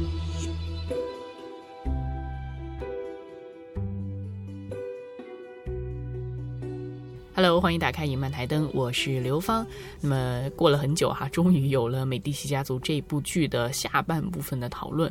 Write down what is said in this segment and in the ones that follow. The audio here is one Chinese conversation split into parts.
you Hello，欢迎打开影漫台灯，我是刘芳。那么过了很久哈，终于有了《美第奇家族》这部剧的下半部分的讨论。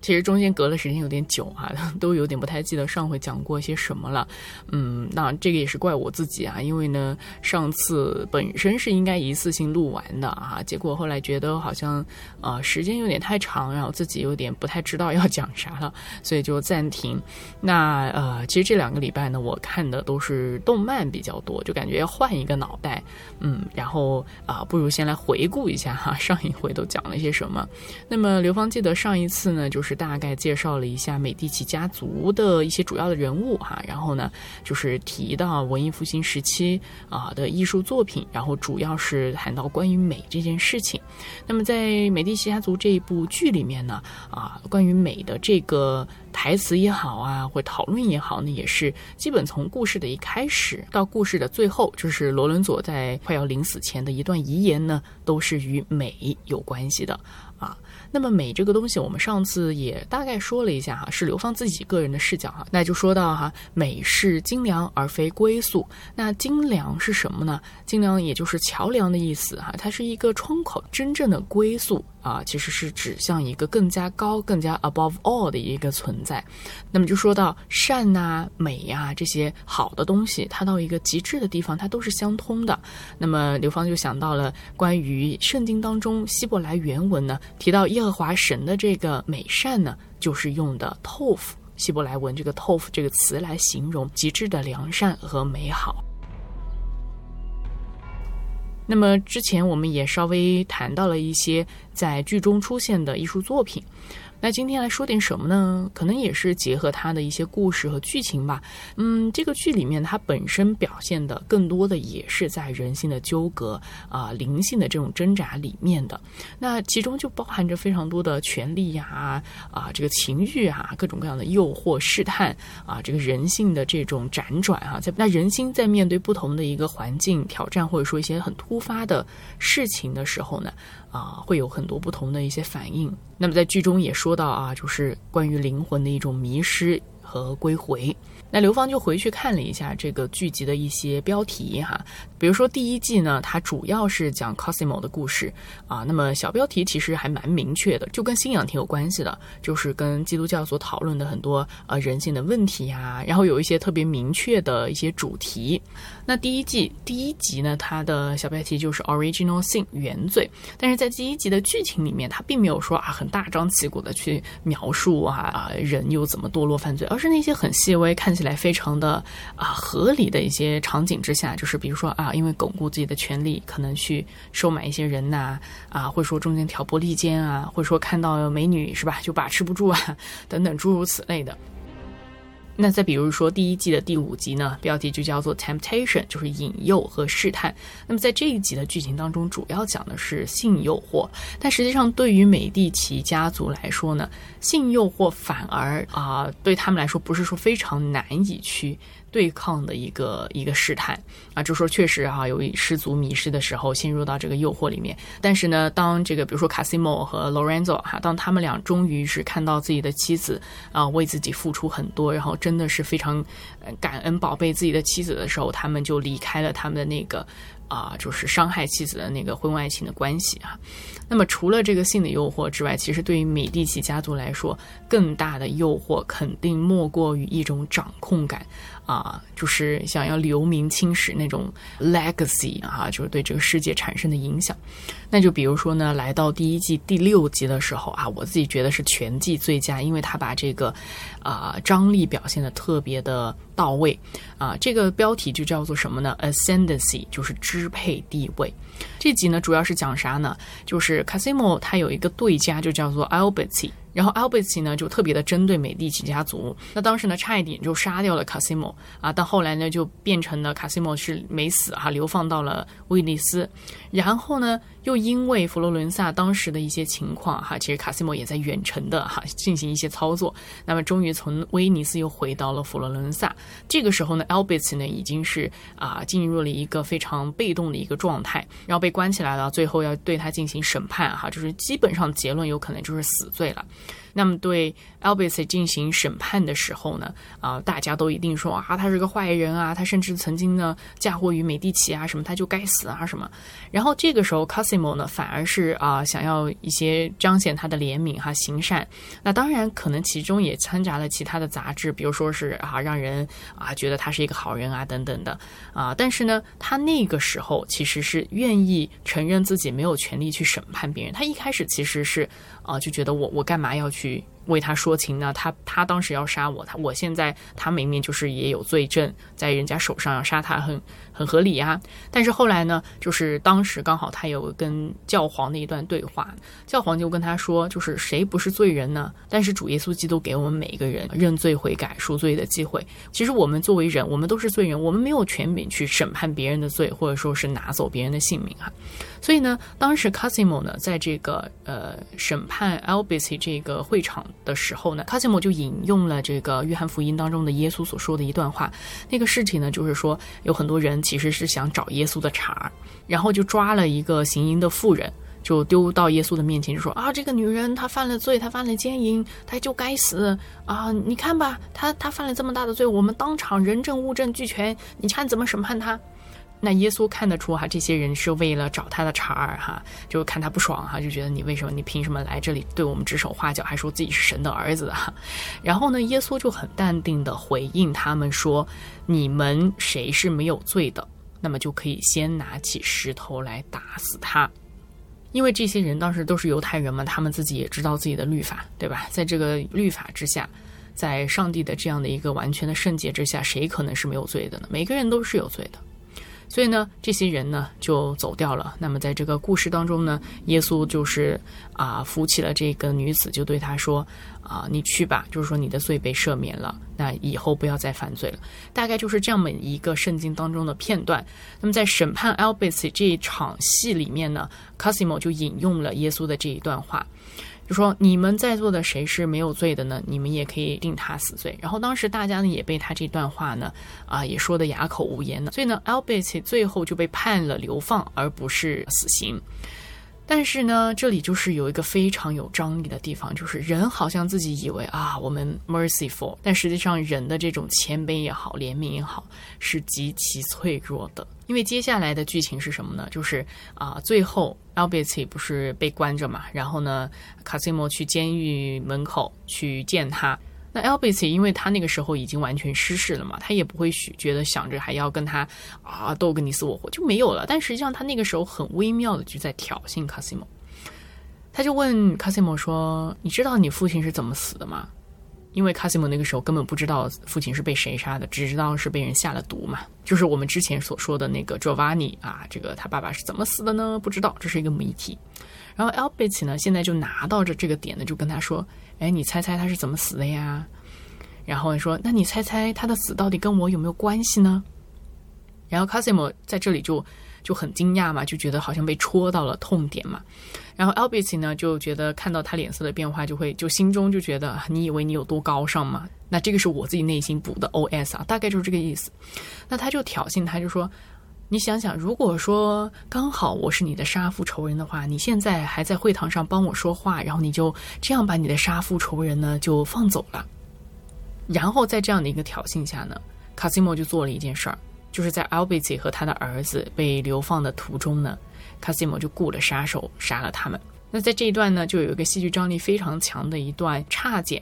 其实中间隔了时间有点久啊，都有点不太记得上回讲过些什么了。嗯，那这个也是怪我自己啊，因为呢，上次本身是应该一次性录完的啊，结果后来觉得好像呃时间有点太长，然后自己有点不太知道要讲啥了，所以就暂停。那呃，其实这两个礼拜呢，我看的都是动漫比较多，就感觉要换一个脑袋。嗯，然后啊，不如先来回顾一下哈，上一回都讲了些什么。那么刘芳记得上一次呢，就是。大概介绍了一下美第奇家族的一些主要的人物哈，然后呢，就是提到文艺复兴时期啊的艺术作品，然后主要是谈到关于美这件事情。那么在美第奇家族这一部剧里面呢，啊，关于美的这个台词也好啊，或讨论也好呢，也是基本从故事的一开始到故事的最后，就是罗伦佐在快要临死前的一段遗言呢，都是与美有关系的。啊，那么美这个东西，我们上次也大概说了一下哈，是刘芳自己个人的视角哈，那就说到哈，美是精良而非归宿。那精良是什么呢？精良也就是桥梁的意思哈，它是一个窗口。真正的归宿啊，其实是指向一个更加高、更加 above all 的一个存在。那么就说到善呐、美呀这些好的东西，它到一个极致的地方，它都是相通的。那么刘芳就想到了关于圣经当中希伯来原文呢。提到耶和华神的这个美善呢，就是用的 “tov” 希伯来文这个 “tov” 这个词来形容极致的良善和美好。那么之前我们也稍微谈到了一些在剧中出现的艺术作品。那今天来说点什么呢？可能也是结合它的一些故事和剧情吧。嗯，这个剧里面它本身表现的更多的也是在人性的纠葛啊、灵性的这种挣扎里面的。那其中就包含着非常多的权利呀、啊这个情欲啊、各种各样的诱惑、试探啊，这个人性的这种辗转哈。在那人心在面对不同的一个环境挑战，或者说一些很突发的事情的时候呢？啊，会有很多不同的一些反应。那么在剧中也说到啊，就是关于灵魂的一种迷失和归回。那刘芳就回去看了一下这个剧集的一些标题哈，比如说第一季呢，它主要是讲 Cosimo 的故事啊。那么小标题其实还蛮明确的，就跟信仰挺有关系的，就是跟基督教所讨论的很多呃人性的问题呀，然后有一些特别明确的一些主题。那第一季第一集呢，它的小标题就是 Original Sin 原罪，但是在第一集的剧情里面，它并没有说啊很大张旗鼓的去描述啊啊人又怎么堕落犯罪，而是那些很细微看起来。来非常的啊合理的一些场景之下，就是比如说啊，因为巩固自己的权利，可能去收买一些人呐，啊，或者说中间挑拨离间啊，或者说看到美女是吧，就把持不住啊，等等诸如此类的。那再比如说第一季的第五集呢，标题就叫做 Temptation，就是引诱和试探。那么在这一集的剧情当中，主要讲的是性诱惑，但实际上对于美第奇家族来说呢，性诱惑反而啊对他们来说不是说非常难以去。对抗的一个一个试探啊，就说确实啊，有失足迷失的时候，陷入到这个诱惑里面。但是呢，当这个比如说卡西莫和 Lorenzo 哈，当他们俩终于是看到自己的妻子啊为自己付出很多，然后真的是非常感恩宝贝自己的妻子的时候，他们就离开了他们的那个啊，就是伤害妻子的那个婚外情的关系啊。那么除了这个性的诱惑之外，其实对于美第奇家族来说，更大的诱惑肯定莫过于一种掌控感。啊，就是想要留名青史那种 legacy 啊，就是对这个世界产生的影响。那就比如说呢，来到第一季第六集的时候啊，我自己觉得是全季最佳，因为他把这个啊张力表现的特别的到位啊。这个标题就叫做什么呢？Ascendancy，就是支配地位。这集呢，主要是讲啥呢？就是 Casimo 他有一个对家，就叫做 Alberti。然后 a l b e r t 呢就特别的针对美第奇家族，那当时呢差一点就杀掉了卡西莫啊，但后来呢就变成了卡西莫是没死哈，流放到了威尼斯，然后呢又因为佛罗伦萨当时的一些情况哈，其实卡西莫也在远程的哈进行一些操作，那么终于从威尼斯又回到了佛罗伦萨，这个时候呢 Alberti 呢已经是啊进入了一个非常被动的一个状态，然后被关起来了，最后要对他进行审判哈，就是基本上结论有可能就是死罪了。那么对 Albert 进行审判的时候呢，啊，大家都一定说啊，他是个坏人啊，他甚至曾经呢嫁祸于美第奇啊，什么他就该死啊什么。然后这个时候 Cosimo 呢，反而是啊想要一些彰显他的怜悯哈，行善。那当然可能其中也掺杂了其他的杂质，比如说是啊让人啊觉得他是一个好人啊等等的啊。但是呢，他那个时候其实是愿意承认自己没有权利去审判别人。他一开始其实是啊就觉得我我干嘛要去。为他说情呢？他他当时要杀我，他我现在他明明就是也有罪证在人家手上，要杀他很很合理呀。但是后来呢，就是当时刚好他有跟教皇的一段对话，教皇就跟他说，就是谁不是罪人呢？但是主耶稣基督给我们每一个人认罪悔改赎罪的机会。其实我们作为人，我们都是罪人，我们没有权柄去审判别人的罪，或者说是拿走别人的性命啊。所以呢，当时 Cosimo 呢，在这个呃审判 Albert 这个会场的时候呢，Cosimo 就引用了这个约翰福音当中的耶稣所说的一段话。那个事情呢，就是说有很多人其实是想找耶稣的茬儿，然后就抓了一个行淫的妇人，就丢到耶稣的面前，就说啊，这个女人她犯了罪，她犯了奸淫，她就该死啊！你看吧，她她犯了这么大的罪，我们当场人证物证俱全，你看怎么审判她？那耶稣看得出哈，这些人是为了找他的茬儿哈，就看他不爽哈，就觉得你为什么你凭什么来这里对我们指手画脚，还说自己是神的儿子哈？然后呢，耶稣就很淡定的回应他们说：“你们谁是没有罪的，那么就可以先拿起石头来打死他。”因为这些人当时都是犹太人嘛，他们自己也知道自己的律法，对吧？在这个律法之下，在上帝的这样的一个完全的圣洁之下，谁可能是没有罪的呢？每个人都是有罪的。所以呢，这些人呢就走掉了。那么在这个故事当中呢，耶稣就是啊扶起了这个女子，就对她说：“啊，你去吧，就是说你的罪被赦免了，那以后不要再犯罪了。”大概就是这么一个圣经当中的片段。那么在审判 Albert 这一场戏里面呢，Cosimo 就引用了耶稣的这一段话。就说你们在座的谁是没有罪的呢？你们也可以定他死罪。然后当时大家呢也被他这段话呢啊也说的哑口无言的。所以呢，Albert 最后就被判了流放，而不是死刑。但是呢，这里就是有一个非常有张力的地方，就是人好像自己以为啊，我们 merciful，但实际上人的这种谦卑也好，怜悯也好，是极其脆弱的。因为接下来的剧情是什么呢？就是啊，最后 Albert 不是被关着嘛，然后呢，卡西莫去监狱门口去见他。那 Albert 因为他那个时候已经完全失势了嘛，他也不会许觉得想着还要跟他啊斗个你死我活就没有了。但实际上他那个时候很微妙的就在挑衅 Casimo，他就问 Casimo 说：“你知道你父亲是怎么死的吗？”因为 Casimo 那个时候根本不知道父亲是被谁杀的，只知道是被人下了毒嘛。就是我们之前所说的那个 Giovanni 啊，这个他爸爸是怎么死的呢？不知道，这是一个谜题。然后 Albert 呢，现在就拿到着这个点呢，就跟他说。哎，你猜猜他是怎么死的呀？然后说，那你猜猜他的死到底跟我有没有关系呢？然后 cosim 在这里就就很惊讶嘛，就觉得好像被戳到了痛点嘛。然后 Albert 呢就觉得看到他脸色的变化，就会就心中就觉得，你以为你有多高尚吗？那这个是我自己内心补的 OS 啊，大概就是这个意思。那他就挑衅他，就说。你想想，如果说刚好我是你的杀父仇人的话，你现在还在会堂上帮我说话，然后你就这样把你的杀父仇人呢就放走了。然后在这样的一个挑衅下呢，卡西莫就做了一件事儿，就是在 Albert 和他的儿子被流放的途中呢，卡西莫就雇了杀手杀了他们。那在这一段呢，就有一个戏剧张力非常强的一段插剪。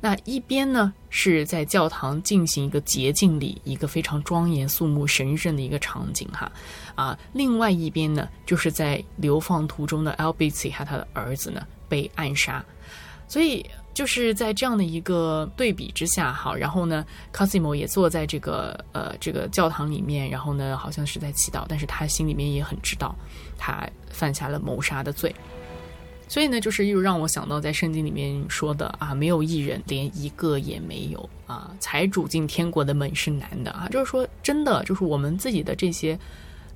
那一边呢是在教堂进行一个洁净礼，一个非常庄严肃穆、神圣的一个场景哈，啊，另外一边呢就是在流放途中的 l b c 和他的儿子呢被暗杀，所以就是在这样的一个对比之下哈，然后呢，Cosimo 也坐在这个呃这个教堂里面，然后呢好像是在祈祷，但是他心里面也很知道他犯下了谋杀的罪。所以呢，就是又让我想到在圣经里面说的啊，没有一人，连一个也没有啊，才主进天国的门是难的啊。就是说，真的，就是我们自己的这些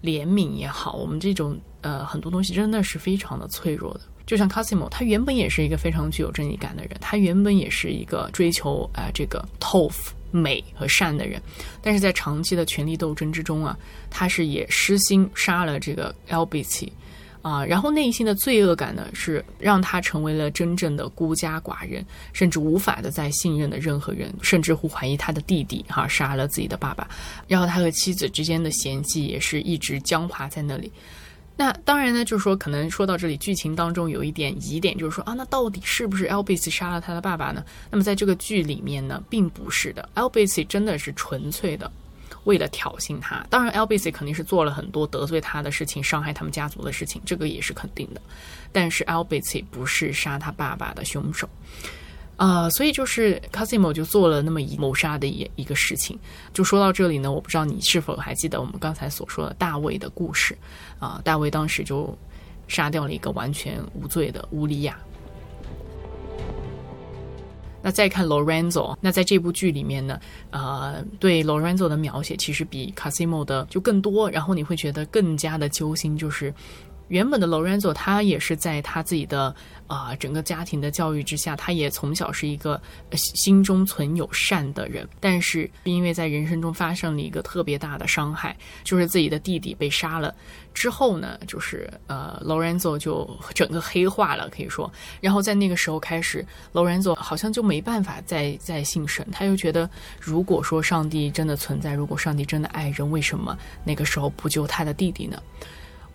怜悯也好，我们这种呃很多东西真的是非常的脆弱的。就像 Cosimo，他原本也是一个非常具有正义感的人，他原本也是一个追求啊这个 t o f 美和善的人，但是在长期的权力斗争之中啊，他是也失心杀了这个 Albert。啊，然后内心的罪恶感呢，是让他成为了真正的孤家寡人，甚至无法的再信任的任何人，甚至乎怀疑他的弟弟哈杀了自己的爸爸，然后他和妻子之间的嫌隙也是一直僵化在那里。那当然呢，就是说，可能说到这里，剧情当中有一点疑点，就是说啊，那到底是不是 L B C 杀了他的爸爸呢？那么在这个剧里面呢，并不是的，L B C 真的是纯粹的为了挑衅他。当然，L B C 肯定是做了很多得罪他的事情，伤害他们家族的事情，这个也是肯定的。但是 L B C 不是杀他爸爸的凶手。啊，所以就是 Cosimo 就做了那么一谋杀的一一个事情。就说到这里呢，我不知道你是否还记得我们刚才所说的大卫的故事啊？大卫当时就杀掉了一个完全无罪的乌利亚。那再看 Lorenzo，那在这部剧里面呢，呃，对 Lorenzo 的描写其实比 Casimo 的就更多，然后你会觉得更加的揪心，就是原本的 Lorenzo 他也是在他自己的。啊，整个家庭的教育之下，他也从小是一个心中存有善的人。但是因为在人生中发生了一个特别大的伤害，就是自己的弟弟被杀了之后呢，就是呃，Lorenzo 就整个黑化了，可以说。然后在那个时候开始，Lorenzo 好像就没办法再再信神，他又觉得，如果说上帝真的存在，如果上帝真的爱人，为什么那个时候不救他的弟弟呢？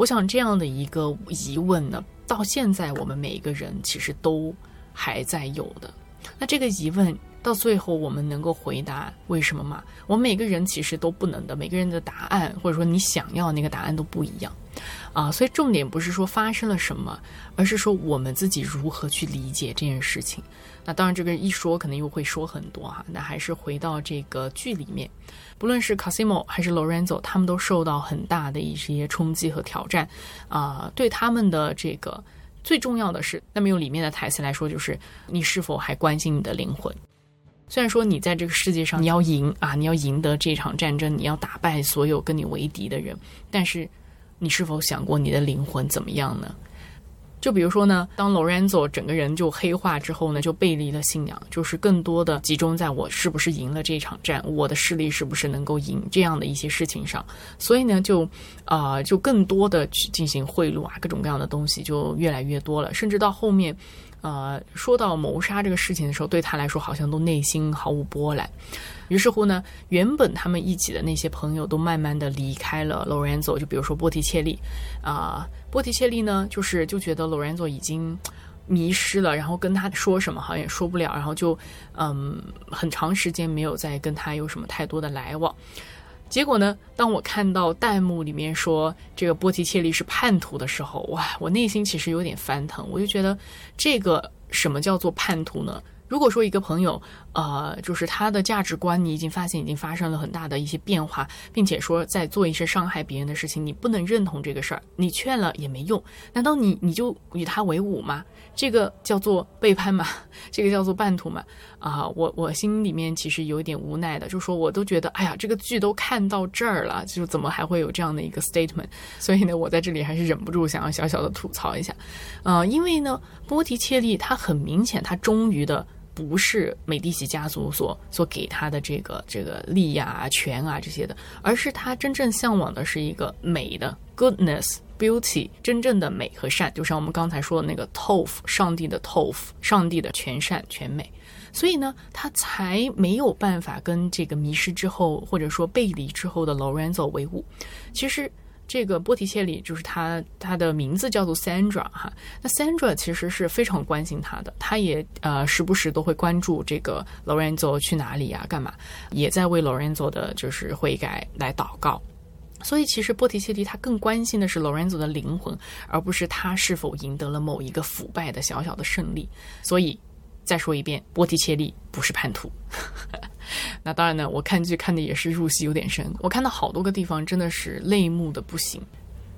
我想这样的一个疑问呢。到现在，我们每一个人其实都还在有的。那这个疑问到最后，我们能够回答为什么吗？我们每个人其实都不能的。每个人的答案，或者说你想要那个答案都不一样啊。所以重点不是说发生了什么，而是说我们自己如何去理解这件事情。那当然，这个一说可能又会说很多哈。那还是回到这个剧里面，不论是 Casimo 还是 Lorenzo，他们都受到很大的一些冲击和挑战啊。对他们的这个最重要的是，那么用里面的台词来说，就是你是否还关心你的灵魂？虽然说你在这个世界上你要赢啊，你要赢得这场战争，你要打败所有跟你为敌的人，但是你是否想过你的灵魂怎么样呢？就比如说呢，当 Lorenzo 整个人就黑化之后呢，就背离了信仰，就是更多的集中在我是不是赢了这场战，我的势力是不是能够赢这样的一些事情上，所以呢，就啊，就更多的去进行贿赂啊，各种各样的东西就越来越多了，甚至到后面，呃，说到谋杀这个事情的时候，对他来说好像都内心毫无波澜。于是乎呢，原本他们一起的那些朋友都慢慢的离开了 Lorenzo，就比如说波提切利，啊，波提切利呢，就是就觉得 Lorenzo 已经迷失了，然后跟他说什么好像也说不了，然后就嗯，很长时间没有再跟他有什么太多的来往。结果呢，当我看到弹幕里面说这个波提切利是叛徒的时候，哇，我内心其实有点翻腾，我就觉得这个什么叫做叛徒呢？如果说一个朋友，呃，就是他的价值观，你已经发现已经发生了很大的一些变化，并且说在做一些伤害别人的事情，你不能认同这个事儿，你劝了也没用。难道你你就与他为伍吗？这个叫做背叛吗？这个叫做叛徒吗？啊，我我心里面其实有一点无奈的，就说我都觉得，哎呀，这个剧都看到这儿了，就怎么还会有这样的一个 statement？所以呢，我在这里还是忍不住想要小小的吐槽一下，呃，因为呢，波提切利他很明显，他忠于的。不是美第奇家族所所给他的这个这个利呀、权啊这些的，而是他真正向往的是一个美的 goodness beauty，真正的美和善，就像我们刚才说的那个 tof，上帝的 tof，上帝的全善全美，所以呢，他才没有办法跟这个迷失之后或者说背离之后的 Lorenzo 为伍。其实。这个波提切利就是他，他的名字叫做 Sandra 哈。那 Sandra 其实是非常关心他的，他也呃时不时都会关注这个 Lorenzo 去哪里呀，干嘛，也在为 Lorenzo 的就是悔改来祷告。所以其实波提切利他更关心的是 Lorenzo 的灵魂，而不是他是否赢得了某一个腐败的小小的胜利。所以再说一遍，波提切利不是叛徒。那当然呢，我看剧看的也是入戏有点深，我看到好多个地方真的是泪目的不行。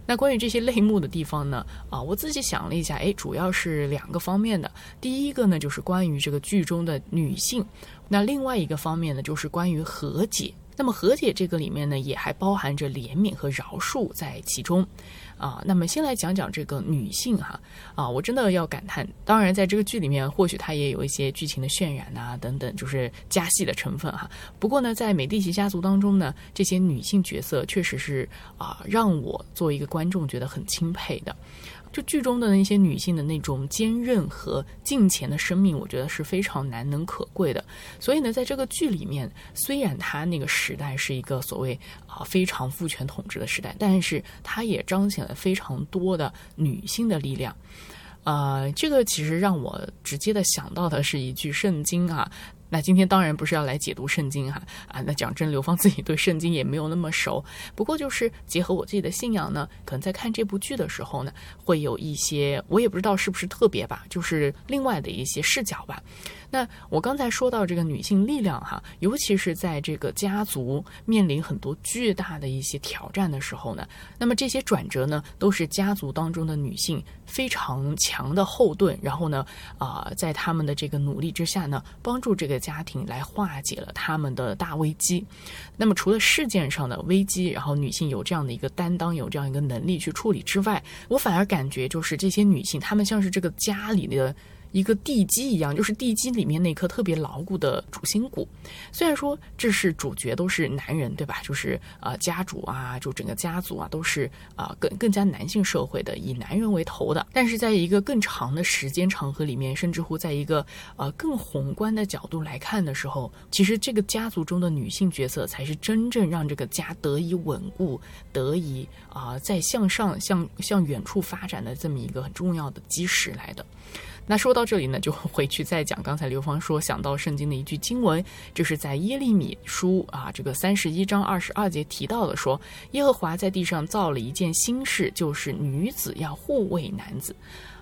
那关于这些泪目的地方呢，啊，我自己想了一下，哎，主要是两个方面的。第一个呢，就是关于这个剧中的女性；那另外一个方面呢，就是关于和解那么和解这个里面呢，也还包含着怜悯和饶恕在其中。啊，那么先来讲讲这个女性哈啊，我真的要感叹。当然，在这个剧里面，或许它也有一些剧情的渲染啊等等，就是加戏的成分哈。不过呢，在美第奇家族当中呢，这些女性角色确实是啊，让我作为一个观众觉得很钦佩的。就剧中的那些女性的那种坚韧和敬虔的生命，我觉得是非常难能可贵的。所以呢，在这个剧里面，虽然它那个时代是一个所谓啊非常父权统治的时代，但是它也彰显了非常多的女性的力量。呃，这个其实让我直接的想到的是一句圣经啊。那今天当然不是要来解读圣经哈啊，那讲真，刘芳自己对圣经也没有那么熟。不过就是结合我自己的信仰呢，可能在看这部剧的时候呢，会有一些我也不知道是不是特别吧，就是另外的一些视角吧。那我刚才说到这个女性力量哈，尤其是在这个家族面临很多巨大的一些挑战的时候呢，那么这些转折呢，都是家族当中的女性非常强的后盾，然后呢，啊，在他们的这个努力之下呢，帮助这个家庭来化解了他们的大危机。那么除了事件上的危机，然后女性有这样的一个担当，有这样一个能力去处理之外，我反而感觉就是这些女性，她们像是这个家里的。一个地基一样，就是地基里面那颗特别牢固的主心骨。虽然说这是主角都是男人，对吧？就是啊，家主啊，就整个家族啊，都是啊更更加男性社会的，以男人为头的。但是在一个更长的时间长河里面，甚至乎在一个呃更宏观的角度来看的时候，其实这个家族中的女性角色才是真正让这个家得以稳固、得以啊在向上、向向远处发展的这么一个很重要的基石来的。那说到这里呢，就回去再讲刚才刘芳说想到圣经的一句经文，就是在耶利米书啊这个三十一章二十二节提到的，说耶和华在地上造了一件新事，就是女子要护卫男子。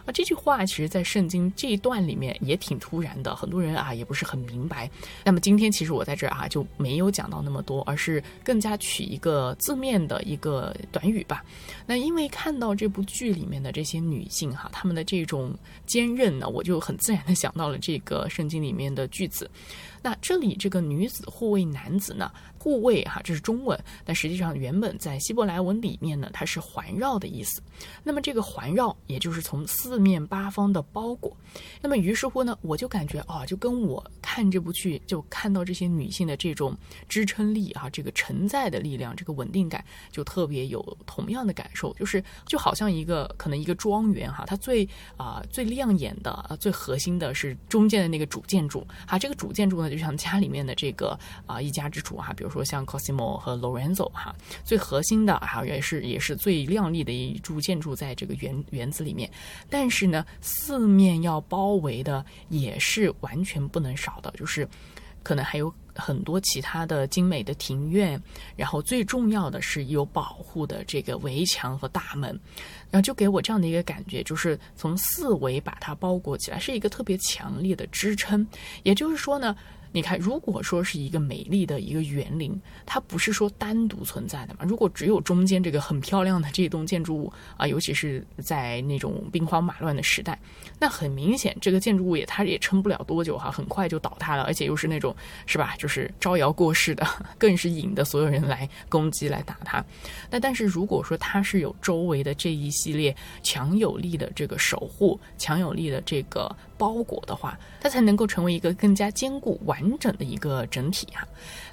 那，这句话其实，在圣经这一段里面也挺突然的，很多人啊也不是很明白。那么今天其实我在这儿啊就没有讲到那么多，而是更加取一个字面的一个短语吧。那因为看到这部剧里面的这些女性哈，她们的这种坚韧呢，我就很自然的想到了这个圣经里面的句子。那这里这个女子护卫男子呢？护卫哈，这是中文，但实际上原本在希伯来文里面呢，它是环绕的意思。那么这个环绕，也就是从四面八方的包裹。那么于是乎呢，我就感觉啊，就跟我看这部剧，就看到这些女性的这种支撑力啊，这个承载的力量，这个稳定感，就特别有同样的感受。就是就好像一个可能一个庄园哈，它最啊最亮眼的、最核心的是中间的那个主建筑哈，这个主建筑呢，就像家里面的这个啊一家之主哈，比如。说像 Cosimo 和 Lorenzo 哈，最核心的哈也是也是最亮丽的一柱建筑在这个园园子里面，但是呢，四面要包围的也是完全不能少的，就是可能还有很多其他的精美的庭院，然后最重要的是有保护的这个围墙和大门，然后就给我这样的一个感觉，就是从四围把它包裹起来，是一个特别强烈的支撑。也就是说呢。你看，如果说是一个美丽的一个园林，它不是说单独存在的嘛？如果只有中间这个很漂亮的这栋建筑物啊，尤其是在那种兵荒马乱的时代，那很明显这个建筑物也它也撑不了多久哈，很快就倒塌了，而且又是那种是吧？就是招摇过市的，更是引得所有人来攻击来打它。那但是如果说它是有周围的这一系列强有力的这个守护，强有力的这个。包裹的话，它才能够成为一个更加坚固完整的一个整体啊。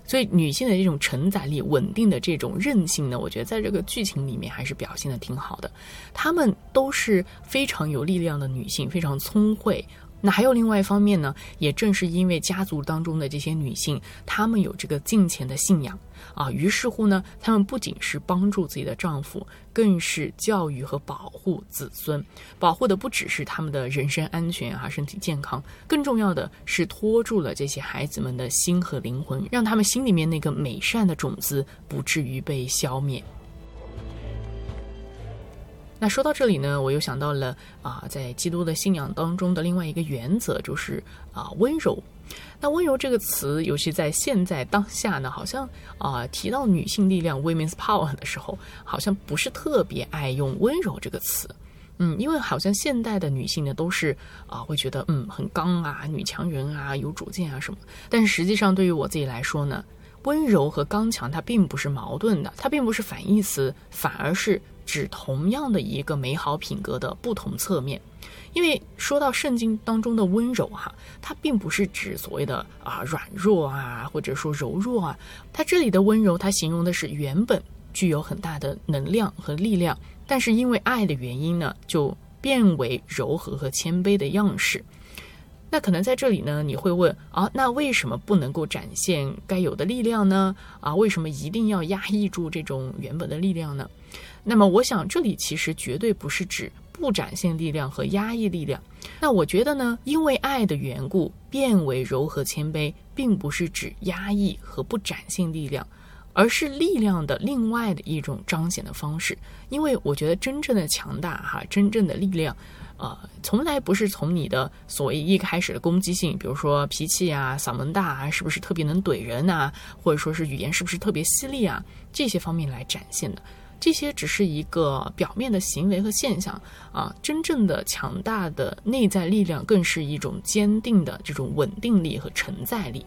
所以女性的这种承载力、稳定的这种韧性呢，我觉得在这个剧情里面还是表现的挺好的。她们都是非常有力量的女性，非常聪慧。那还有另外一方面呢，也正是因为家族当中的这些女性，她们有这个敬虔的信仰啊，于是乎呢，她们不仅是帮助自己的丈夫，更是教育和保护子孙，保护的不只是他们的人身安全啊，身体健康，更重要的是托住了这些孩子们的心和灵魂，让他们心里面那个美善的种子不至于被消灭。那说到这里呢，我又想到了啊，在基督的信仰当中的另外一个原则，就是啊温柔。那温柔这个词，尤其在现在当下呢，好像啊提到女性力量 （women's power） 的时候，好像不是特别爱用温柔这个词。嗯，因为好像现代的女性呢，都是啊会觉得嗯很刚啊，女强人啊，有主见啊什么。但是实际上，对于我自己来说呢。温柔和刚强它并不是矛盾的，它并不是反义词，反而是指同样的一个美好品格的不同侧面。因为说到圣经当中的温柔哈，它并不是指所谓的啊软弱啊，或者说柔弱啊，它这里的温柔，它形容的是原本具有很大的能量和力量，但是因为爱的原因呢，就变为柔和和谦卑的样式。那可能在这里呢，你会问啊，那为什么不能够展现该有的力量呢？啊，为什么一定要压抑住这种原本的力量呢？那么，我想这里其实绝对不是指不展现力量和压抑力量。那我觉得呢，因为爱的缘故变为柔和谦卑，并不是指压抑和不展现力量，而是力量的另外的一种彰显的方式。因为我觉得真正的强大哈，真正的力量。呃，从来不是从你的所谓一开始的攻击性，比如说脾气啊、嗓门大啊，是不是特别能怼人啊，或者说是语言是不是特别犀利啊，这些方面来展现的。这些只是一个表面的行为和现象啊，真正的强大的内在力量，更是一种坚定的这种稳定力和承载力。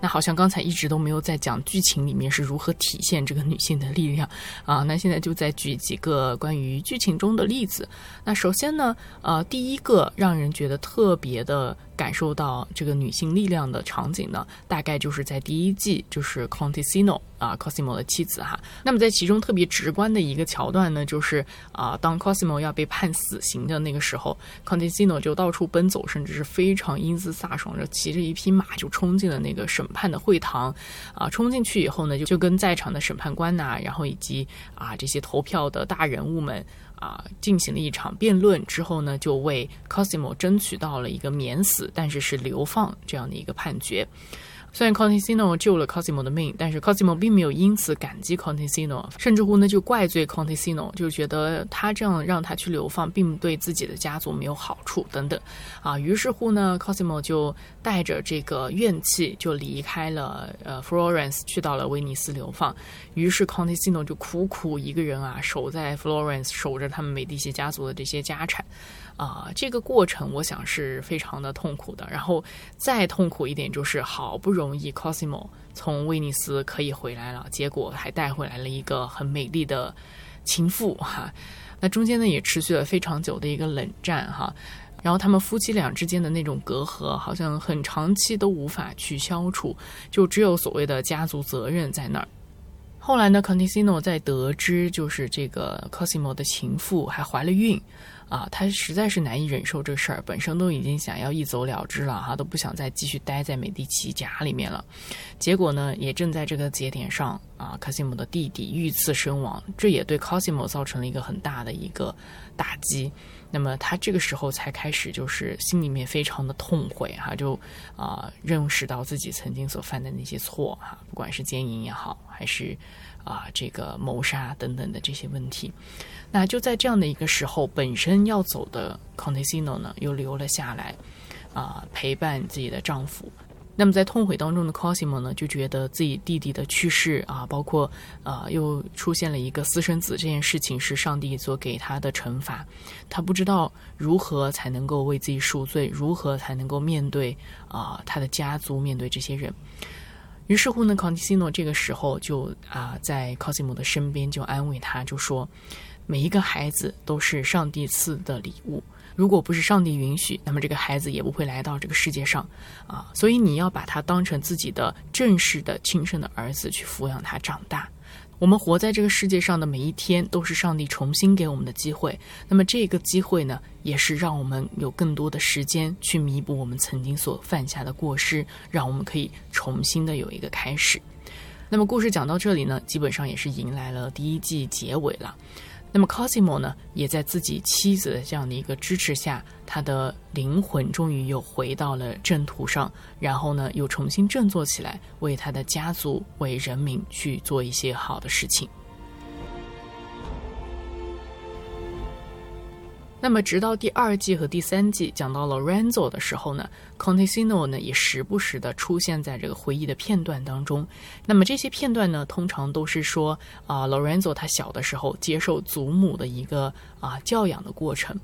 那好像刚才一直都没有在讲剧情里面是如何体现这个女性的力量啊，那现在就再举几个关于剧情中的例子。那首先呢，呃，第一个让人觉得特别的。感受到这个女性力量的场景呢，大概就是在第一季，就是 Contesino 啊，Cosimo 的妻子哈。那么在其中特别直观的一个桥段呢，就是啊，当 Cosimo 要被判死刑的那个时候，Contesino 就到处奔走，甚至是非常英姿飒爽，着骑着一匹马就冲进了那个审判的会堂。啊，冲进去以后呢，就就跟在场的审判官呐，然后以及啊这些投票的大人物们。啊，进行了一场辩论之后呢，就为 Cosimo 争取到了一个免死，但是是流放这样的一个判决。虽然 Contesino 救了 Cosimo 的命，但是 Cosimo 并没有因此感激 Contesino，甚至乎呢就怪罪 Contesino，就觉得他这样让他去流放，并对自己的家族没有好处等等。啊，于是乎呢，Cosimo 就带着这个怨气就离开了呃 Florence，去到了威尼斯流放。于是 Contessino 就苦苦一个人啊守在 Florence，守着他们美第奇家族的这些家产。啊，这个过程我想是非常的痛苦的。然后再痛苦一点，就是好不容易 Cosimo 从威尼斯可以回来了，结果还带回来了一个很美丽的情妇哈。那中间呢也持续了非常久的一个冷战哈。然后他们夫妻俩之间的那种隔阂，好像很长期都无法去消除，就只有所谓的家族责任在那儿。后来呢 c o n t i n o 在得知就是这个 Cosimo 的情妇还怀了孕。啊，他实在是难以忍受这事儿，本身都已经想要一走了之了哈，都不想再继续待在美第奇家里面了。结果呢，也正在这个节点上啊，卡西姆的弟弟遇刺身亡，这也对卡西姆造成了一个很大的一个打击。那么他这个时候才开始就是心里面非常的痛悔哈，就啊认识到自己曾经所犯的那些错哈，不管是奸淫也好，还是啊这个谋杀等等的这些问题。那就在这样的一个时候，本身要走的 Contesino 呢，又留了下来，啊，陪伴自己的丈夫。那么在痛悔当中的 Cosimo 呢，就觉得自己弟弟的去世啊，包括啊，又出现了一个私生子这件事情，是上帝所给他的惩罚。他不知道如何才能够为自己赎罪，如何才能够面对啊他的家族，面对这些人。于是乎呢康蒂西诺这个时候就啊，在 Cosimo 的身边就安慰他，就说。每一个孩子都是上帝赐的礼物，如果不是上帝允许，那么这个孩子也不会来到这个世界上，啊，所以你要把他当成自己的正式的亲生的儿子去抚养他长大。我们活在这个世界上的每一天都是上帝重新给我们的机会，那么这个机会呢，也是让我们有更多的时间去弥补我们曾经所犯下的过失，让我们可以重新的有一个开始。那么故事讲到这里呢，基本上也是迎来了第一季结尾了。那么 Cosimo 呢，也在自己妻子的这样的一个支持下，他的灵魂终于又回到了正途上，然后呢，又重新振作起来，为他的家族、为人民去做一些好的事情。那么，直到第二季和第三季讲到 Lorenzo 的时候呢，Contesino 呢也时不时的出现在这个回忆的片段当中。那么这些片段呢，通常都是说啊，Lorenzo 他小的时候接受祖母的一个啊教养的过程。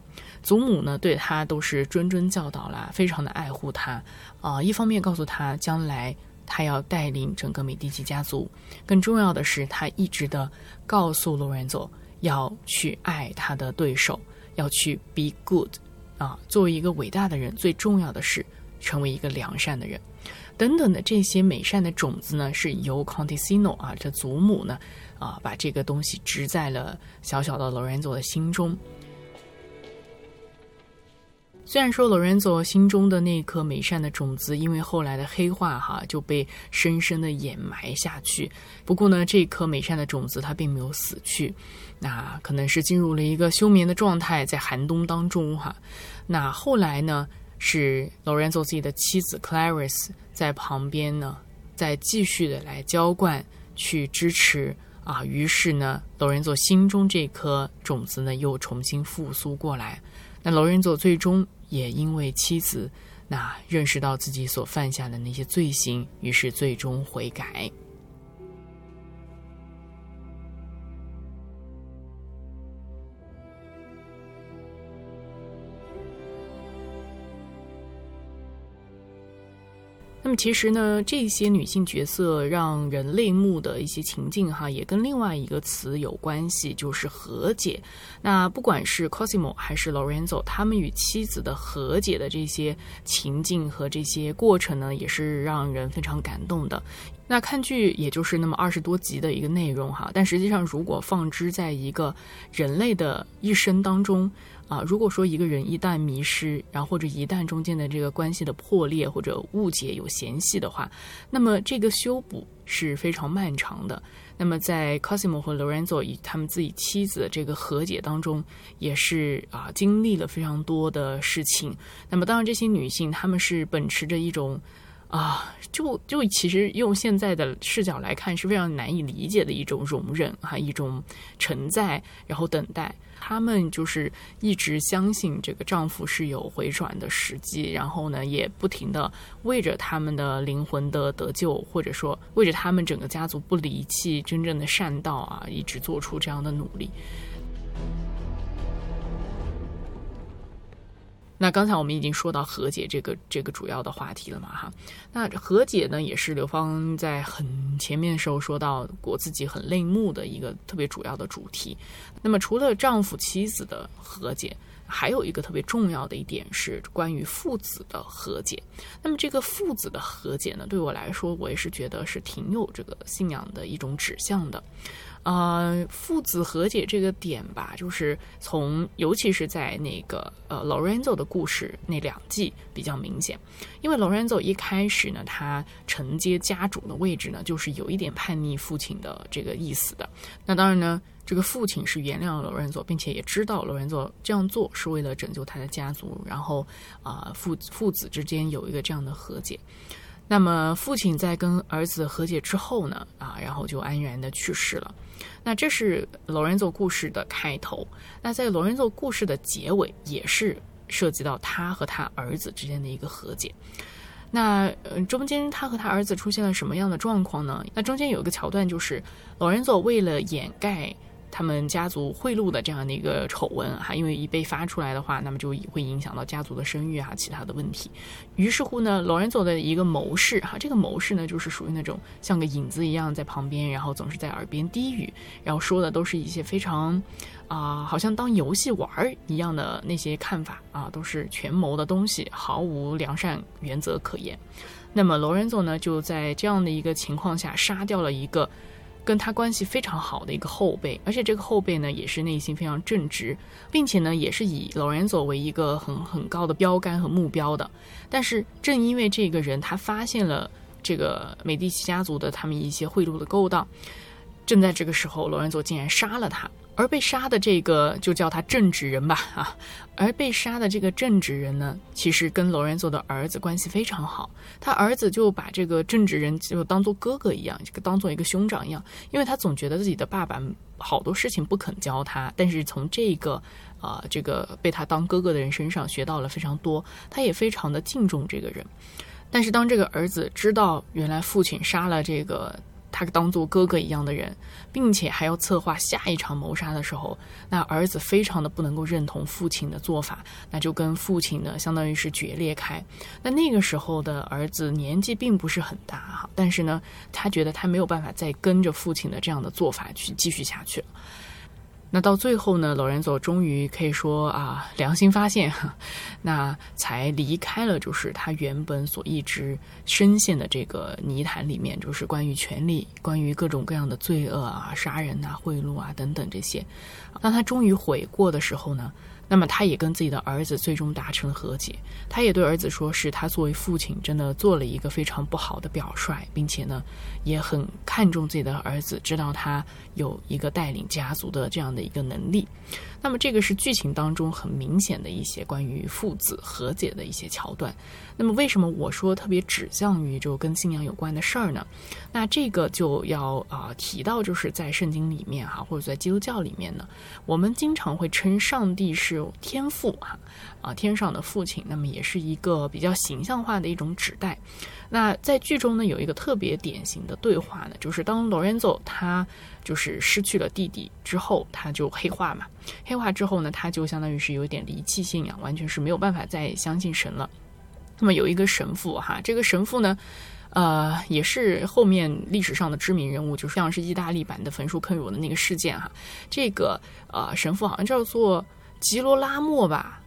祖母呢对他都是谆谆教导啦，非常的爱护他啊。一方面告诉他将来他要带领整个美第奇家族，更重要的是他一直的告诉 Lorenzo 要去爱他的对手。要去 be good，啊，作为一个伟大的人，最重要的是成为一个良善的人，等等的这些美善的种子呢，是由 Contesino 啊，这祖母呢，啊，把这个东西植在了小小的 Lorenzo 的心中。虽然说 Lorenzo 心中的那颗美善的种子，因为后来的黑化哈，就被深深的掩埋下去。不过呢，这颗美善的种子它并没有死去，那可能是进入了一个休眠的状态，在寒冬当中哈。那后来呢，是楼人座自己的妻子 Clarice 在旁边呢，在继续的来浇灌、去支持啊。于是呢楼人座心中这颗种子呢，又重新复苏过来。那楼人座最终。也因为妻子，那认识到自己所犯下的那些罪行，于是最终悔改。其实呢，这些女性角色让人泪目的一些情境哈，也跟另外一个词有关系，就是和解。那不管是 Cosimo 还是 Lorenzo，他们与妻子的和解的这些情境和这些过程呢，也是让人非常感动的。那看剧也就是那么二十多集的一个内容哈，但实际上如果放之在一个人类的一生当中。啊，如果说一个人一旦迷失，然后或者一旦中间的这个关系的破裂或者误解有嫌隙的话，那么这个修补是非常漫长的。那么在 Cosimo 和 Lorenzo 以他们自己妻子的这个和解当中，也是啊经历了非常多的事情。那么当然，这些女性她们是秉持着一种。啊，就就其实用现在的视角来看是非常难以理解的一种容忍哈，一种承载，然后等待。他们就是一直相信这个丈夫是有回转的时机，然后呢，也不停的为着他们的灵魂的得救，或者说为着他们整个家族不离弃真正的善道啊，一直做出这样的努力。那刚才我们已经说到和解这个这个主要的话题了嘛哈，那和解呢也是刘芳在很前面的时候说到过自己很泪目的一个特别主要的主题。那么除了丈夫妻子的和解，还有一个特别重要的一点是关于父子的和解。那么这个父子的和解呢，对我来说我也是觉得是挺有这个信仰的一种指向的。呃，父子和解这个点吧，就是从，尤其是在那个呃，Lorenzo 的故事那两季比较明显，因为 Lorenzo 一开始呢，他承接家主的位置呢，就是有一点叛逆父亲的这个意思的。那当然呢，这个父亲是原谅了 Lorenzo，并且也知道 Lorenzo 这样做是为了拯救他的家族，然后啊，父父子之间有一个这样的和解。那么父亲在跟儿子和解之后呢，啊，然后就安然的去世了。那这是罗仁佐故事的开头。那在罗仁佐故事的结尾，也是涉及到他和他儿子之间的一个和解。那呃，中间他和他儿子出现了什么样的状况呢？那中间有一个桥段，就是罗仁佐为了掩盖。他们家族贿赂的这样的一个丑闻哈，因为一被发出来的话，那么就会影响到家族的声誉啊，其他的问题。于是乎呢，罗仁佐的一个谋士哈，这个谋士呢，就是属于那种像个影子一样在旁边，然后总是在耳边低语，然后说的都是一些非常啊，好像当游戏玩儿一样的那些看法啊，都是权谋的东西，毫无良善原则可言。那么罗仁佐呢，就在这样的一个情况下杀掉了一个。跟他关系非常好的一个后辈，而且这个后辈呢也是内心非常正直，并且呢也是以老人走为一个很很高的标杆和目标的。但是正因为这个人他发现了这个美第奇家族的他们一些贿赂的勾当，正在这个时候，罗仁佐竟然杀了他。而被杀的这个就叫他正直人吧，啊，而被杀的这个正直人呢，其实跟罗仁佐的儿子关系非常好，他儿子就把这个正直人就当做哥哥一样，这个当做一个兄长一样，因为他总觉得自己的爸爸好多事情不肯教他，但是从这个啊这个被他当哥哥的人身上学到了非常多，他也非常的敬重这个人，但是当这个儿子知道原来父亲杀了这个。他当做哥哥一样的人，并且还要策划下一场谋杀的时候，那儿子非常的不能够认同父亲的做法，那就跟父亲呢相当于是决裂开。那那个时候的儿子年纪并不是很大哈，但是呢，他觉得他没有办法再跟着父亲的这样的做法去继续下去了。那到最后呢，老人佐终于可以说啊，良心发现，那才离开了，就是他原本所一直深陷的这个泥潭里面，就是关于权力、关于各种各样的罪恶啊、杀人啊、贿赂啊等等这些。当他终于悔过的时候呢？那么他也跟自己的儿子最终达成了和解，他也对儿子说，是他作为父亲真的做了一个非常不好的表率，并且呢，也很看重自己的儿子，知道他有一个带领家族的这样的一个能力。那么这个是剧情当中很明显的一些关于父子和解的一些桥段。那么为什么我说特别指向于就跟信仰有关的事儿呢？那这个就要啊提到就是在圣经里面哈，或者在基督教里面呢，我们经常会称上帝是有天父哈啊天上的父亲，那么也是一个比较形象化的一种指代。那在剧中呢有一个特别典型的对话呢，就是当 Lorenzo 他就是失去了弟弟之后，他就黑化嘛，黑化之后呢，他就相当于是有点离弃信仰，完全是没有办法再相信神了。那么有一个神父哈，这个神父呢，呃，也是后面历史上的知名人物，就像是意大利版的焚书坑儒的那个事件哈。这个呃神父好像叫做吉罗拉莫吧，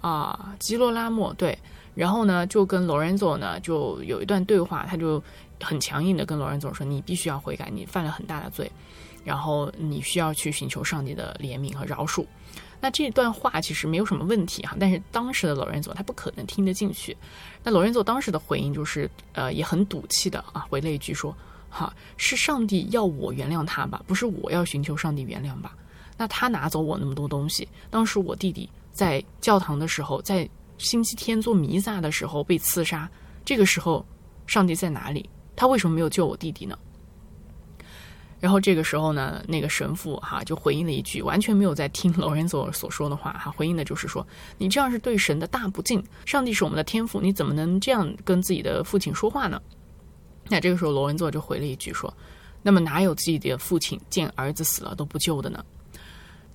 啊，吉罗拉莫对。然后呢，就跟罗仁佐呢就有一段对话，他就很强硬的跟罗仁佐说：“你必须要悔改，你犯了很大的罪，然后你需要去寻求上帝的怜悯和饶恕。”那这段话其实没有什么问题哈，但是当时的罗仁佐他不可能听得进去。那罗仁佐当时的回应就是，呃，也很赌气的啊，回了一句说：“哈，是上帝要我原谅他吧，不是我要寻求上帝原谅吧？那他拿走我那么多东西，当时我弟弟在教堂的时候，在星期天做弥撒的时候被刺杀，这个时候上帝在哪里？他为什么没有救我弟弟呢？”然后这个时候呢，那个神父哈就回应了一句，完全没有在听罗仁佐所说的话哈，回应的就是说，你这样是对神的大不敬。上帝是我们的天父，你怎么能这样跟自己的父亲说话呢？那这个时候罗仁佐就回了一句说，那么哪有自己的父亲见儿子死了都不救的呢？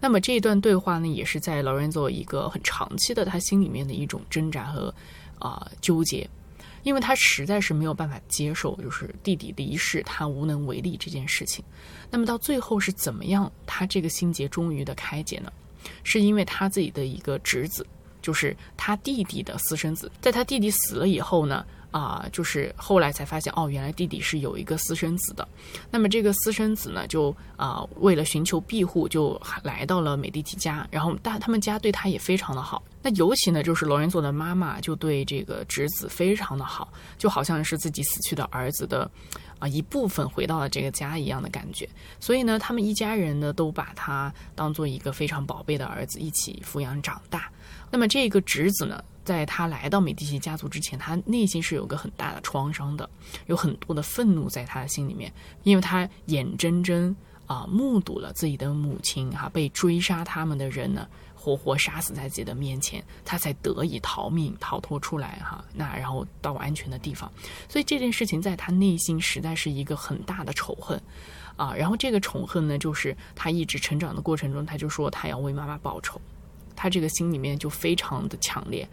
那么这一段对话呢，也是在劳仁佐一个很长期的他心里面的一种挣扎和啊纠结。因为他实在是没有办法接受，就是弟弟离世，他无能为力这件事情。那么到最后是怎么样，他这个心结终于的开解呢？是因为他自己的一个侄子，就是他弟弟的私生子，在他弟弟死了以后呢？啊，就是后来才发现，哦，原来弟弟是有一个私生子的。那么这个私生子呢，就啊，为了寻求庇护，就来到了美第奇家。然后大他们家对他也非常的好。那尤其呢，就是罗仁佐的妈妈就对这个侄子非常的好，就好像是自己死去的儿子的啊一部分回到了这个家一样的感觉。所以呢，他们一家人呢都把他当做一个非常宝贝的儿子，一起抚养长大。那么这个侄子呢？在他来到美第奇家族之前，他内心是有个很大的创伤的，有很多的愤怒在他的心里面，因为他眼睁睁啊目睹了自己的母亲哈被追杀，他们的人呢活活杀死在自己的面前，他才得以逃命逃脱出来哈，那然后到安全的地方，所以这件事情在他内心实在是一个很大的仇恨啊，然后这个仇恨呢，就是他一直成长的过程中，他就说他要为妈妈报仇。他这个心里面就非常的强烈，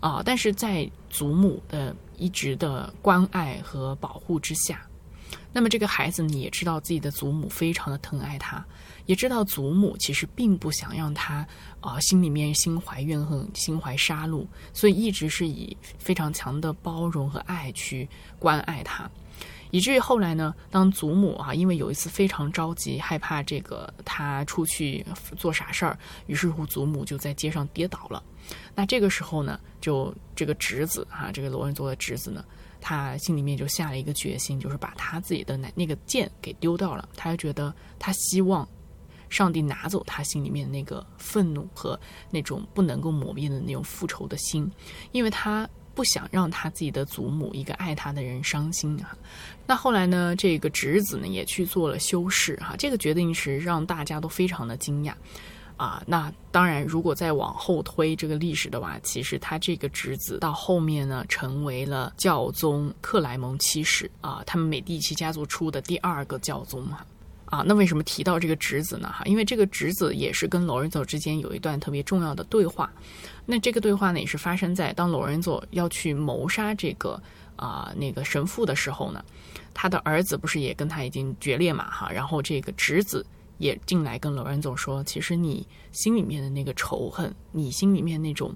啊！但是在祖母的一直的关爱和保护之下，那么这个孩子呢也知道自己的祖母非常的疼爱他，也知道祖母其实并不想让他啊心里面心怀怨恨、心怀杀戮，所以一直是以非常强的包容和爱去关爱他。以至于后来呢，当祖母啊，因为有一次非常着急，害怕这个他出去做傻事儿，于是乎祖母就在街上跌倒了。那这个时候呢，就这个侄子哈，这个罗恩佐的侄子呢，他心里面就下了一个决心，就是把他自己的那那个剑给丢掉了。他就觉得他希望上帝拿走他心里面那个愤怒和那种不能够磨灭的那种复仇的心，因为他不想让他自己的祖母一个爱他的人伤心啊。那后来呢，这个侄子呢也去做了修饰哈，这个决定是让大家都非常的惊讶。啊，那当然，如果再往后推这个历史的话，其实他这个侄子到后面呢，成为了教宗克莱蒙七世啊，他们美第奇家族出的第二个教宗嘛。啊，啊那为什么提到这个侄子呢？哈，因为这个侄子也是跟罗仁佐之间有一段特别重要的对话。那这个对话呢，也是发生在当罗仁佐要去谋杀这个啊那个神父的时候呢，他的儿子不是也跟他已经决裂嘛？哈，然后这个侄子。也进来跟罗恩佐说，其实你心里面的那个仇恨，你心里面那种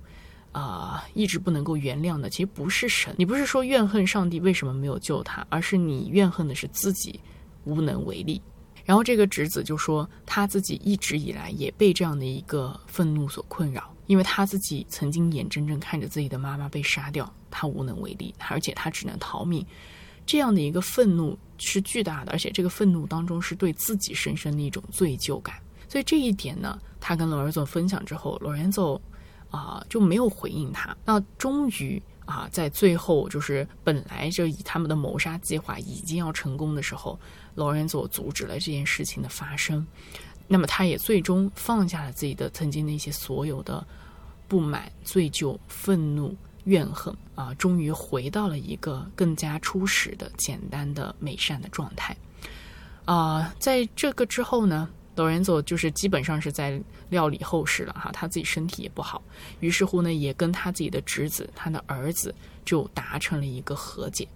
啊一直不能够原谅的，其实不是神，你不是说怨恨上帝为什么没有救他，而是你怨恨的是自己无能为力。然后这个侄子就说，他自己一直以来也被这样的一个愤怒所困扰，因为他自己曾经眼睁睁看着自己的妈妈被杀掉，他无能为力，而且他只能逃命。这样的一个愤怒是巨大的，而且这个愤怒当中是对自己深深的一种罪疚感。所以这一点呢，他跟罗仁佐分享之后，罗仁佐啊就没有回应他。那终于啊，在最后就是本来就以他们的谋杀计划已经要成功的时候，罗仁佐阻止了这件事情的发生。那么他也最终放下了自己的曾经的一些所有的不满、罪疚、愤怒。怨恨啊，终于回到了一个更加初始的、简单的、美善的状态啊！在这个之后呢，罗仁佐就是基本上是在料理后事了哈，他自己身体也不好，于是乎呢，也跟他自己的侄子、他的儿子就达成了一个和解。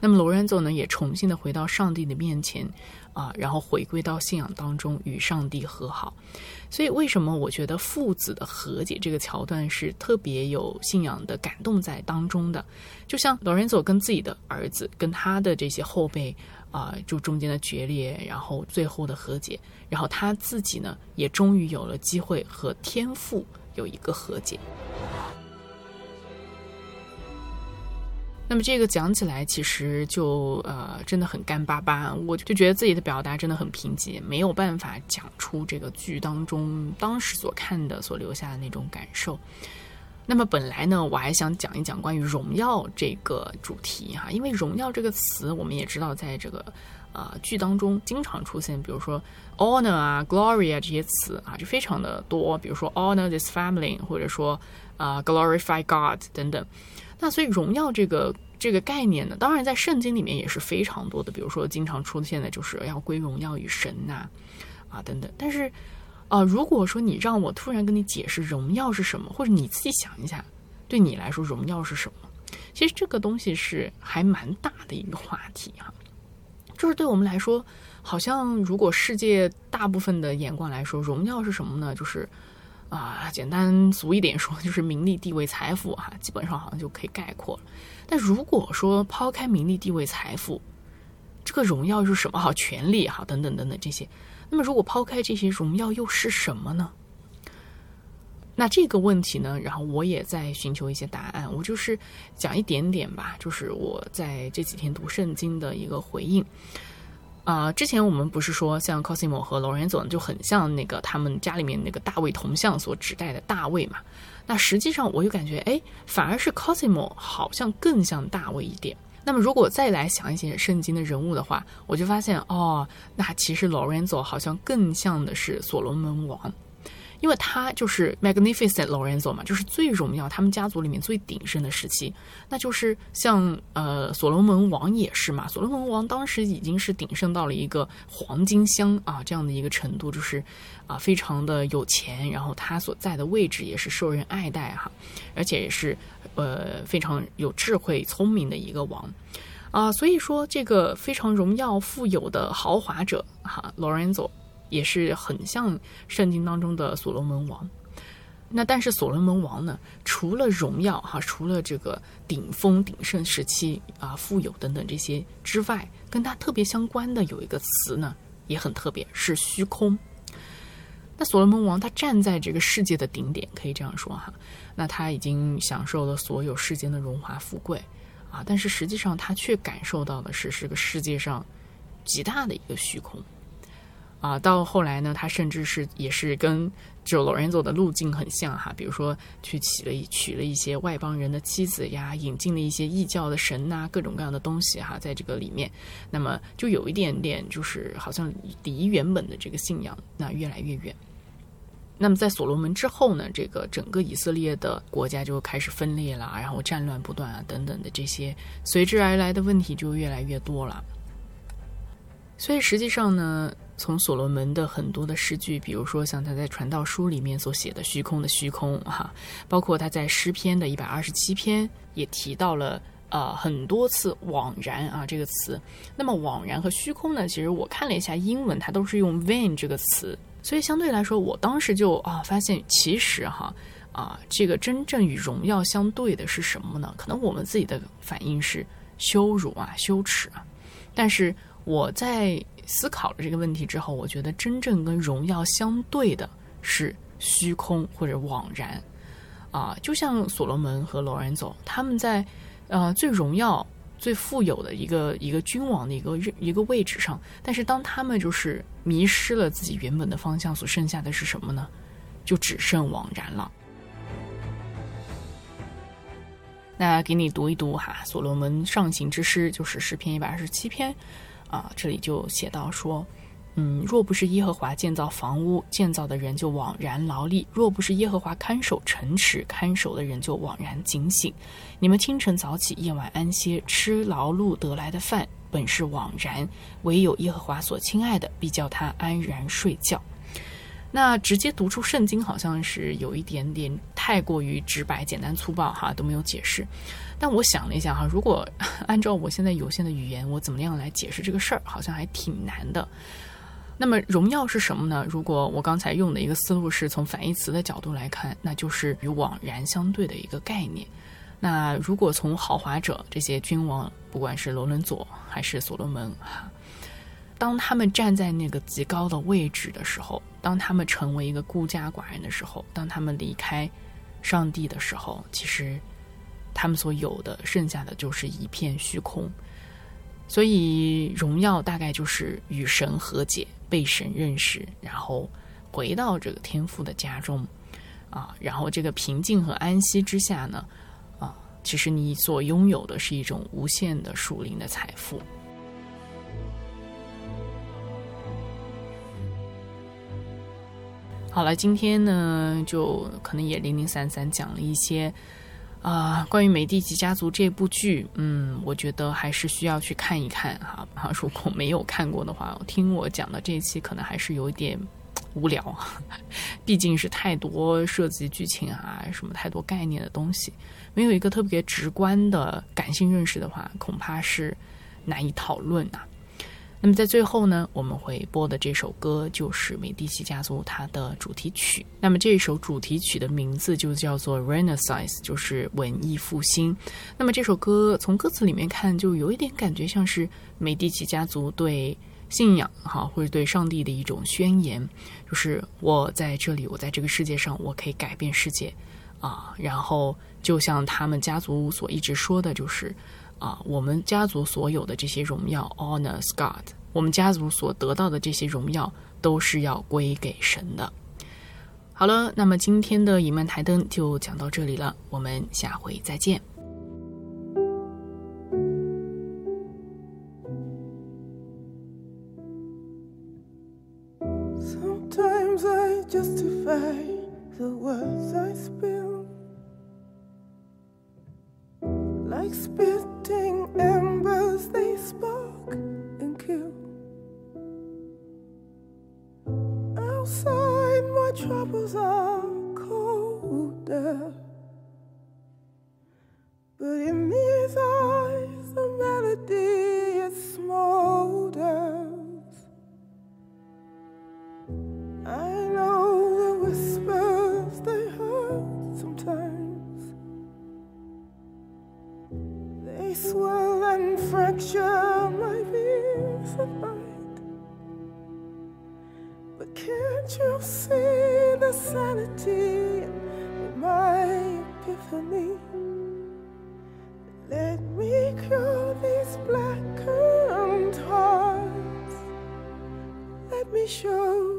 那么罗仁佐呢，也重新的回到上帝的面前啊，然后回归到信仰当中，与上帝和好。所以，为什么我觉得父子的和解这个桥段是特别有信仰的感动在当中的？就像罗仁佐跟自己的儿子、跟他的这些后辈啊，就中间的决裂，然后最后的和解，然后他自己呢，也终于有了机会和天父有一个和解。那么这个讲起来，其实就呃真的很干巴巴，我就觉得自己的表达真的很贫瘠，没有办法讲出这个剧当中当时所看的、所留下的那种感受。那么本来呢，我还想讲一讲关于荣耀这个主题哈，因为荣耀这个词，我们也知道在这个呃剧当中经常出现，比如说 honor 啊、glory 啊这些词啊，就非常的多，比如说 honor this family，或者说啊 glorify God 等等。那所以荣耀这个这个概念呢，当然在圣经里面也是非常多的，比如说经常出现的就是要归荣耀与神呐，啊等等。但是，啊，如果说你让我突然跟你解释荣耀是什么，或者你自己想一下，对你来说荣耀是什么？其实这个东西是还蛮大的一个话题哈。就是对我们来说，好像如果世界大部分的眼光来说，荣耀是什么呢？就是。啊，简单俗一点说，就是名利、地位、财富，哈，基本上好像就可以概括了。但如果说抛开名利、地位、财富，这个荣耀是什么？哈，权利，哈，等等等等这些。那么，如果抛开这些，荣耀又是什么呢？那这个问题呢，然后我也在寻求一些答案。我就是讲一点点吧，就是我在这几天读圣经的一个回应。啊，之前我们不是说像 Cosimo 和 Lorenzo 就很像那个他们家里面那个大卫铜像所指代的大卫嘛？那实际上我就感觉，哎，反而是 Cosimo 好像更像大卫一点。那么如果再来想一些圣经的人物的话，我就发现，哦，那其实 Lorenzo 好像更像的是所罗门王。因为他就是 Magnificent Lorenzo 嘛，就是最荣耀，他们家族里面最鼎盛的时期，那就是像呃所罗门王也是嘛，所罗门王当时已经是鼎盛到了一个黄金乡啊这样的一个程度，就是啊非常的有钱，然后他所在的位置也是受人爱戴哈，而且也是呃非常有智慧聪明的一个王啊，所以说这个非常荣耀富有的豪华者哈 Lorenzo。也是很像圣经当中的所罗门王，那但是所罗门王呢，除了荣耀哈，除了这个顶峰鼎盛时期啊，富有等等这些之外，跟他特别相关的有一个词呢，也很特别，是虚空。那所罗门王他站在这个世界的顶点，可以这样说哈，那他已经享受了所有世间的荣华富贵啊，但是实际上他却感受到的是，是个世界上极大的一个虚空。啊，到后来呢，他甚至是也是跟就罗兰佐的路径很像哈，比如说去娶了娶了一些外邦人的妻子呀，引进了一些异教的神呐，各种各样的东西哈，在这个里面，那么就有一点点就是好像离原本的这个信仰那越来越远。那么在所罗门之后呢，这个整个以色列的国家就开始分裂了，然后战乱不断啊等等的这些随之而来的问题就越来越多了。所以实际上呢，从所罗门的很多的诗句，比如说像他在传道书里面所写的虚空的虚空哈，包括他在诗篇的一百二十七篇也提到了呃很多次枉然啊这个词。那么枉然和虚空呢，其实我看了一下英文，它都是用 vain 这个词。所以相对来说，我当时就啊发现，其实哈啊，这个真正与荣耀相对的是什么呢？可能我们自己的反应是羞辱啊、羞耻啊。但是我在思考了这个问题之后，我觉得真正跟荣耀相对的是虚空或者枉然啊。就像所罗门和罗兰佐，他们在呃最荣耀。最富有的一个一个君王的一个一个位置上，但是当他们就是迷失了自己原本的方向，所剩下的是什么呢？就只剩枉然了。那给你读一读哈，所罗门上行之诗就是诗篇一百二十七篇啊，这里就写到说。嗯，若不是耶和华建造房屋，建造的人就枉然劳力；若不是耶和华看守城池，看守的人就枉然警醒。你们清晨早起，夜晚安歇，吃劳碌得来的饭，本是枉然；唯有耶和华所亲爱的，必叫他安然睡觉。那直接读出圣经，好像是有一点点太过于直白、简单、粗暴，哈，都没有解释。但我想了一下，哈，如果按照我现在有限的语言，我怎么样来解释这个事儿，好像还挺难的。那么荣耀是什么呢？如果我刚才用的一个思路是从反义词的角度来看，那就是与枉然相对的一个概念。那如果从豪华者这些君王，不管是罗伦佐还是所罗门，哈，当他们站在那个极高的位置的时候，当他们成为一个孤家寡人的时候，当他们离开上帝的时候，其实他们所有的剩下的就是一片虚空。所以荣耀大概就是与神和解。被神认识，然后回到这个天父的家中，啊，然后这个平静和安息之下呢，啊，其实你所拥有的是一种无限的属灵的财富。好了，今天呢，就可能也零零散散讲了一些。啊，关于《美第奇家族》这部剧，嗯，我觉得还是需要去看一看哈。啊，如果没有看过的话，听我讲的这一期可能还是有一点无聊，毕竟是太多涉及剧情啊，什么太多概念的东西，没有一个特别直观的感性认识的话，恐怕是难以讨论呐。那么在最后呢，我们会播的这首歌就是美第奇家族它的主题曲。那么这首主题曲的名字就叫做 Renaissance，就是文艺复兴。那么这首歌从歌词里面看，就有一点感觉像是美第奇家族对信仰哈，或者对上帝的一种宣言，就是我在这里，我在这个世界上，我可以改变世界啊。然后就像他们家族所一直说的，就是。啊，我们家族所有的这些荣耀，honors God，我们家族所得到的这些荣耀都是要归给神的。好了，那么今天的隐曼台灯就讲到这里了，我们下回再见。like embers, they spark and kill. Outside, my troubles are colder. But in these eyes, the melody it smolders. I know Swell and fracture my peace of mind. But can't you see the sanity in my epiphany? Let me cure these blackened hearts. Let me show